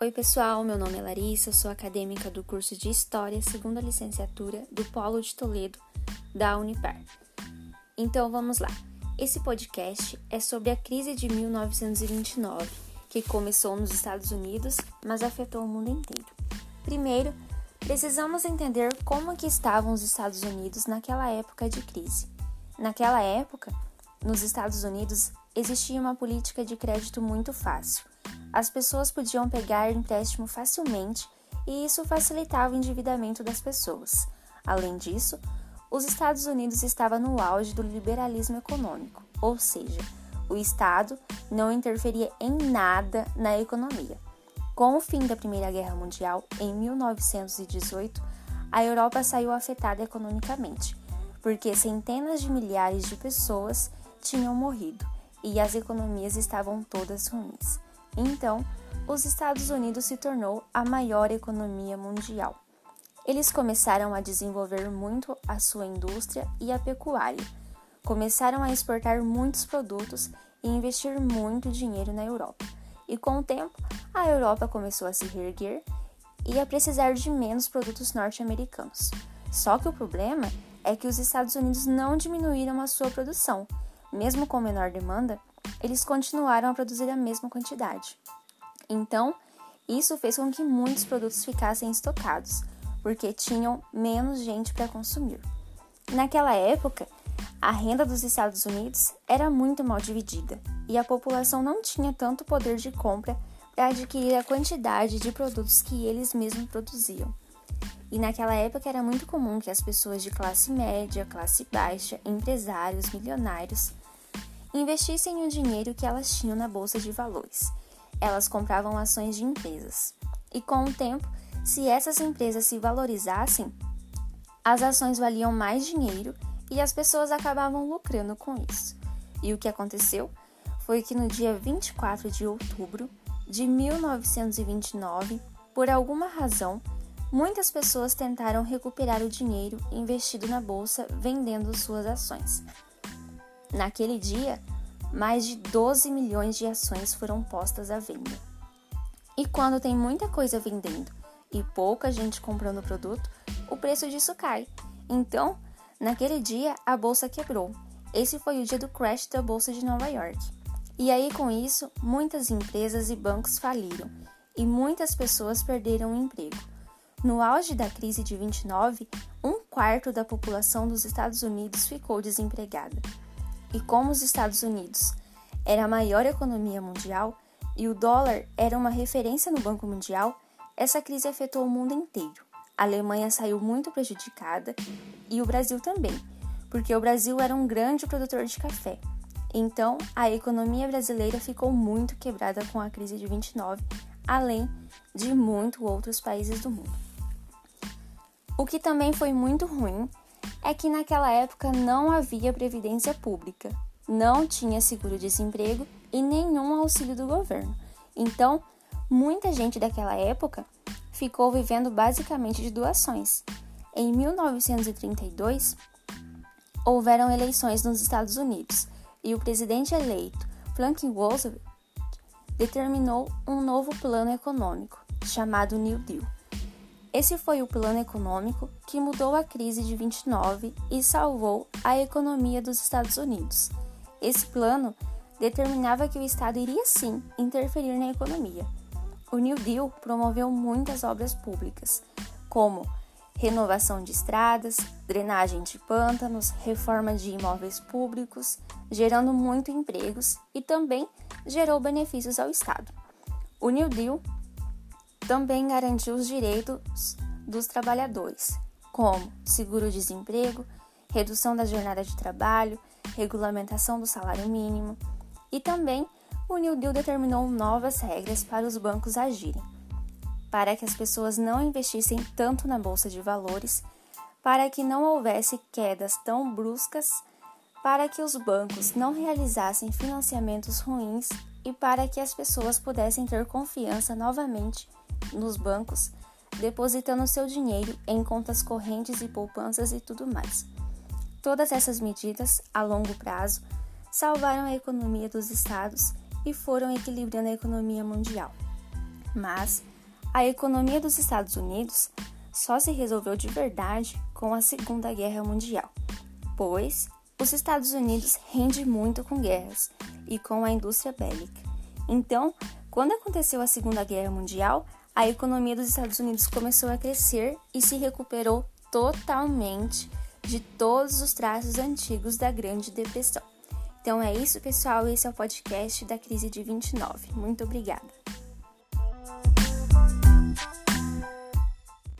Oi, pessoal, meu nome é Larissa, sou acadêmica do curso de História, segunda licenciatura do Polo de Toledo, da Unipar. Então, vamos lá. Esse podcast é sobre a crise de 1929, que começou nos Estados Unidos, mas afetou o mundo inteiro. Primeiro, precisamos entender como que estavam os Estados Unidos naquela época de crise. Naquela época, nos Estados Unidos, existia uma política de crédito muito fácil as pessoas podiam pegar empréstimo facilmente e isso facilitava o endividamento das pessoas. Além disso, os Estados Unidos estavam no auge do liberalismo econômico, ou seja, o Estado não interferia em nada na economia. Com o fim da Primeira Guerra Mundial, em 1918, a Europa saiu afetada economicamente, porque centenas de milhares de pessoas tinham morrido e as economias estavam todas ruins. Então, os Estados Unidos se tornou a maior economia mundial. Eles começaram a desenvolver muito a sua indústria e a pecuária. Começaram a exportar muitos produtos e investir muito dinheiro na Europa. E com o tempo, a Europa começou a se reerguer e a precisar de menos produtos norte-americanos. Só que o problema é que os Estados Unidos não diminuíram a sua produção. Mesmo com menor demanda, eles continuaram a produzir a mesma quantidade. Então, isso fez com que muitos produtos ficassem estocados, porque tinham menos gente para consumir. Naquela época, a renda dos Estados Unidos era muito mal dividida e a população não tinha tanto poder de compra para adquirir a quantidade de produtos que eles mesmos produziam. E naquela época era muito comum que as pessoas de classe média, classe baixa, empresários, milionários investissem o dinheiro que elas tinham na bolsa de valores. Elas compravam ações de empresas. E com o tempo, se essas empresas se valorizassem, as ações valiam mais dinheiro e as pessoas acabavam lucrando com isso. E o que aconteceu foi que no dia 24 de outubro de 1929, por alguma razão, muitas pessoas tentaram recuperar o dinheiro investido na bolsa vendendo suas ações. Naquele dia, mais de 12 milhões de ações foram postas à venda. E quando tem muita coisa vendendo e pouca gente comprando o produto, o preço disso cai. Então, naquele dia, a bolsa quebrou. Esse foi o dia do crash da bolsa de Nova York. E aí, com isso, muitas empresas e bancos faliram e muitas pessoas perderam o emprego. No auge da crise de 29, um quarto da população dos Estados Unidos ficou desempregada. E como os Estados Unidos era a maior economia mundial e o dólar era uma referência no Banco Mundial, essa crise afetou o mundo inteiro. A Alemanha saiu muito prejudicada e o Brasil também, porque o Brasil era um grande produtor de café. Então, a economia brasileira ficou muito quebrada com a crise de 29, além de muitos outros países do mundo. O que também foi muito ruim é que naquela época não havia previdência pública, não tinha seguro-desemprego e nenhum auxílio do governo. Então, muita gente daquela época ficou vivendo basicamente de doações. Em 1932, houveram eleições nos Estados Unidos e o presidente eleito, Franklin Roosevelt, determinou um novo plano econômico, chamado New Deal. Esse foi o plano econômico que mudou a crise de 29 e salvou a economia dos Estados Unidos. Esse plano determinava que o Estado iria sim interferir na economia. O New Deal promoveu muitas obras públicas, como renovação de estradas, drenagem de pântanos, reforma de imóveis públicos, gerando muito empregos e também gerou benefícios ao Estado. O New Deal também garantiu os direitos dos trabalhadores, como seguro-desemprego, redução da jornada de trabalho, regulamentação do salário mínimo e também o New Deal determinou novas regras para os bancos agirem, para que as pessoas não investissem tanto na bolsa de valores, para que não houvesse quedas tão bruscas, para que os bancos não realizassem financiamentos ruins e para que as pessoas pudessem ter confiança novamente nos bancos, depositando seu dinheiro em contas correntes e poupanças e tudo mais. Todas essas medidas, a longo prazo, salvaram a economia dos estados e foram equilibrando a economia mundial. Mas a economia dos Estados Unidos só se resolveu de verdade com a Segunda Guerra Mundial, pois os Estados Unidos rende muito com guerras e com a indústria bélica. Então, quando aconteceu a Segunda Guerra Mundial, a economia dos Estados Unidos começou a crescer e se recuperou totalmente de todos os traços antigos da Grande Depressão. Então é isso, pessoal. Esse é o podcast da crise de 29. Muito obrigada.